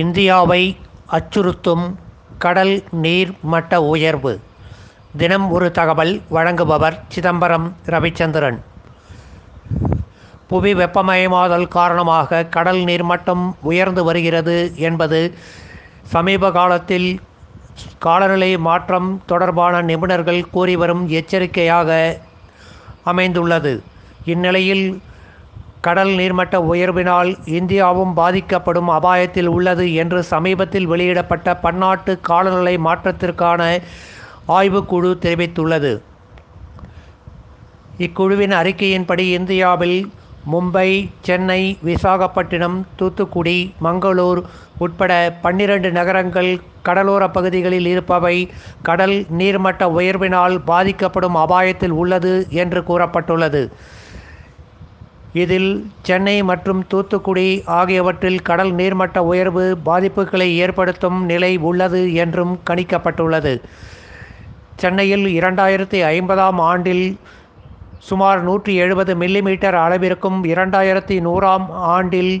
இந்தியாவை அச்சுறுத்தும் கடல் நீர் மட்ட உயர்வு. தினம் ஒரு தகவல் வழங்குபவர் சிதம்பரம் ரவிச்சந்திரன். புவி வெப்பமயமாதல் காரணமாக கடல் நீர்மட்டம் உயர்ந்து வருகிறது என்பது சமீப காலத்தில் காலநிலை மாற்றம் தொடர்பான நிபுணர்கள் கூறி வரும் எச்சரிக்கையாக அமைந்துள்ளது. இந்நிலையில் கடல் நீர்மட்ட உயர்வினால் இந்தியாவும் பாதிக்கப்படும் அபாயத்தில் உள்ளது என்று சமீபத்தில் வெளியிடப்பட்ட பன்னாட்டு காலநிலை மாற்றத்திற்கான ஆய்வுக்குழு தெரிவித்துள்ளது. இக்குழுவின் அறிக்கையின்படி இந்தியாவில் மும்பை சென்னை விசாகப்பட்டினம் தூத்துக்குடி மங்களூர் உட்பட பன்னிரண்டு நகரங்கள் கடலோர பகுதிகளில் இருப்பவை கடல் நீர்மட்ட உயர்வினால் பாதிக்கப்படும் அபாயத்தில் உள்ளது என்று கூறப்பட்டுள்ளது. இதில் சென்னை மற்றும் தூத்துக்குடி ஆகியவற்றில் கடல் நீர்மட்ட உயர்வு பாதிப்புகளை ஏற்படுத்தும் நிலை உள்ளது என்றும் கணிக்கப்பட்டுள்ளது. சென்னையில் இரண்டாயிரத்தி ஐம்பதாம் ஆண்டில் சுமார் நூற்றி எழுபது மில்லிமீட்டர் அளவிற்கும் இரண்டாயிரத்தி நூறாம் ஆண்டில்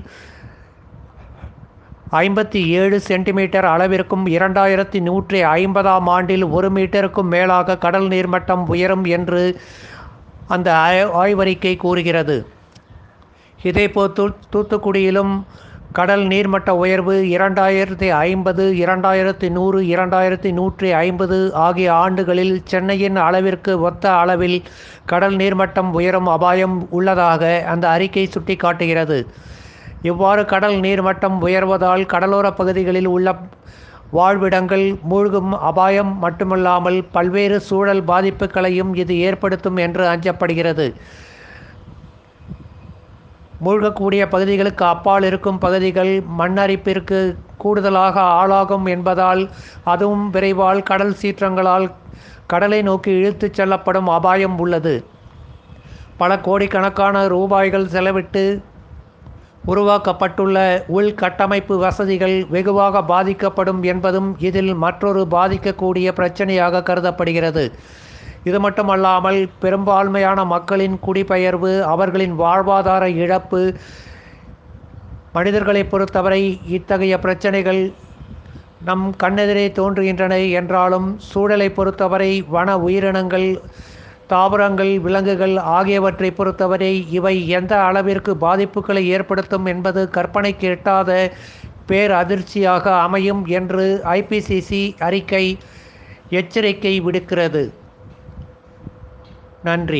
ஐம்பத்தி ஏழு சென்டிமீட்டர் அளவிற்கும் இரண்டாயிரத்தி நூற்றி ஐம்பதாம் ஆண்டில் ஒரு மீட்டருக்கும் மேலாக கடல் நீர்மட்டம் உயரும் என்று அந்த ஆய்வறிக்கை கூறுகிறது. இதேபோல் தூ தூத்துக்குடியிலும் கடல் நீர்மட்ட உயர்வு இரண்டாயிரத்தி ஐம்பது இரண்டாயிரத்தி நூறு இரண்டாயிரத்தி நூற்றி ஐம்பது ஆகிய ஆண்டுகளில் சென்னையின் அளவிற்கு ஒத்த அளவில் கடல் நீர்மட்டம் உயரும் அபாயம் உள்ளதாக அந்த அறிக்கை சுட்டிக்காட்டுகிறது. இவ்வாறு கடல் நீர்மட்டம் உயர்வதால் கடலோர பகுதிகளில் உள்ள வாழ்விடங்கள் மூழ்கும் அபாயம் மட்டுமல்லாமல் பல்வேறு சூழல் பாதிப்புகளையும் இது ஏற்படுத்தும் என்று அஞ்சப்படுகிறது. மூழ்கக்கூடிய பகுதிகளுக்கு அப்பால் இருக்கும் பகுதிகள் மண்ணரிப்பிற்கு கூடுதலாக ஆளாகும் என்பதால் அதுவும் விரைவால் கடல் சீற்றங்களால் கடலை நோக்கி இழுத்துச் செல்லப்படும் அபாயம் உள்ளது. பல கோடிக்கணக்கான ரூபாய்கள் செலவிட்டு உருவாக்கப்பட்டுள்ள உள்கட்டமைப்பு வசதிகள் வெகுவாக பாதிக்கப்படும் என்பதும் இதில் மற்றொரு பாதிக்கக்கூடிய பிரச்சனையாக கருதப்படுகிறது. இது மட்டுமல்லாமல் பெரும்பான்மையான மக்களின் குடிபெயர்வு அவர்களின் வாழ்வாதார இழப்பு மனிதர்களை பொறுத்தவரை இத்தகைய பிரச்சனைகள் நம் கண்ணெதிரே தோன்றுகின்றன என்றாலும் சூழலை பொறுத்தவரை வன உயிரினங்கள் தாவரங்கள் விலங்குகள் ஆகியவற்றை பொறுத்தவரை இவை எந்த அளவிற்கு பாதிப்புகளை ஏற்படுத்தும் என்பது கற்பனைக்கு எட்டாத பேர் அதிர்ச்சியாக அமையும் என்று ஐபிசிசி அறிக்கை எச்சரிக்கை விடுக்கிறது. நன்றி